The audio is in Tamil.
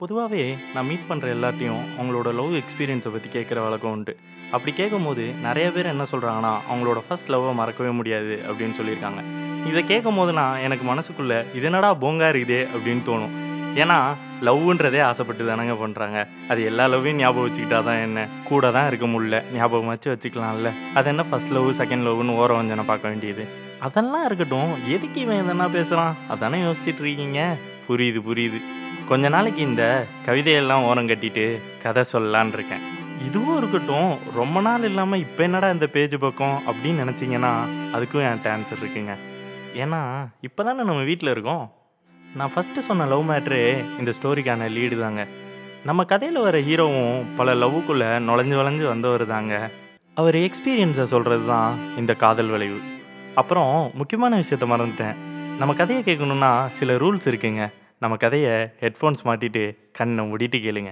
பொதுவாகவே நான் மீட் பண்ணுற எல்லாத்தையும் அவங்களோட லவ் எக்ஸ்பீரியன்ஸை பற்றி கேட்குற வழக்கம் உண்டு. அப்படி கேட்கும்போது நிறைய பேர் என்ன சொல்கிறாங்கன்னா அவங்களோட ஃபர்ஸ்ட் லவ்வை மறக்கவே முடியாது அப்படின்னு சொல்லியிருக்காங்க. இதை கேட்கும் போது நான் எனக்கு மனசுக்குள்ளே இதனடா போங்கா இருக்குதே? அப்படின்னு தோணும். ஏன்னா லவ்ன்றதே ஆசைப்பட்டு தானங்க பண்ணுறாங்க அது எல்லா லவ்வையும் ஞாபகம் வச்சுக்கிட்டா தான் என்ன? கூட தான் இருக்க முடியல. ஞாபகமாச்சு வச்சுக்கலாம்ல. அது என்ன ஃபஸ்ட் லவ் செகண்ட் லவ்னு ஓரம் வஞ்சனை பார்க்க வேண்டியது. அதெல்லாம் இருக்கட்டும். எதுக்கு இவன் எதனா பேசுகிறான் அதானே யோசிச்சுட்டு இருக்கீங்க? புரியுது புரியுது. கொஞ்ச நாளைக்கு இந்த கவிதையெல்லாம் ஓரம் கட்டிட்டு கதை சொல்லலான் இருக்கேன். இதுவும் இருக்கட்டும் ரொம்ப நாள் இல்லாமல் இப்போ என்னடா இந்த பேஜ் பக்கம் அப்படின்னு நினச்சிங்கன்னா அதுக்கும் என்கிட்ட ஆன்சர் இருக்குங்க. ஏன்னா இப்போ தானே நம்ம வீட்டில் இருக்கோம். நான் ஃபஸ்ட்டு சொன்ன லவ் மேட்ரே இந்த ஸ்டோரிக்கான லீடு தாங்க. நம்ம கதையில் வர ஹீரோவும் பல லவ்வுக்குள்ளே நுழைஞ்சு வளைஞ்சு வந்தவர் தாங்க. அவர் எக்ஸ்பீரியன்ஸை சொல்கிறது தான் இந்த காதல் விளைவு. அப்புறம் முக்கியமான விஷயத்த மறந்துட்டேன். நம்ம கதையை கேட்கணுன்னா சில ரூல்ஸ் இருக்குங்க. நம்ம கதையை ஹெட்ஃபோன்ஸ் மாட்டிட்டு கண்ணை மூடிட்டு கேளுங்க.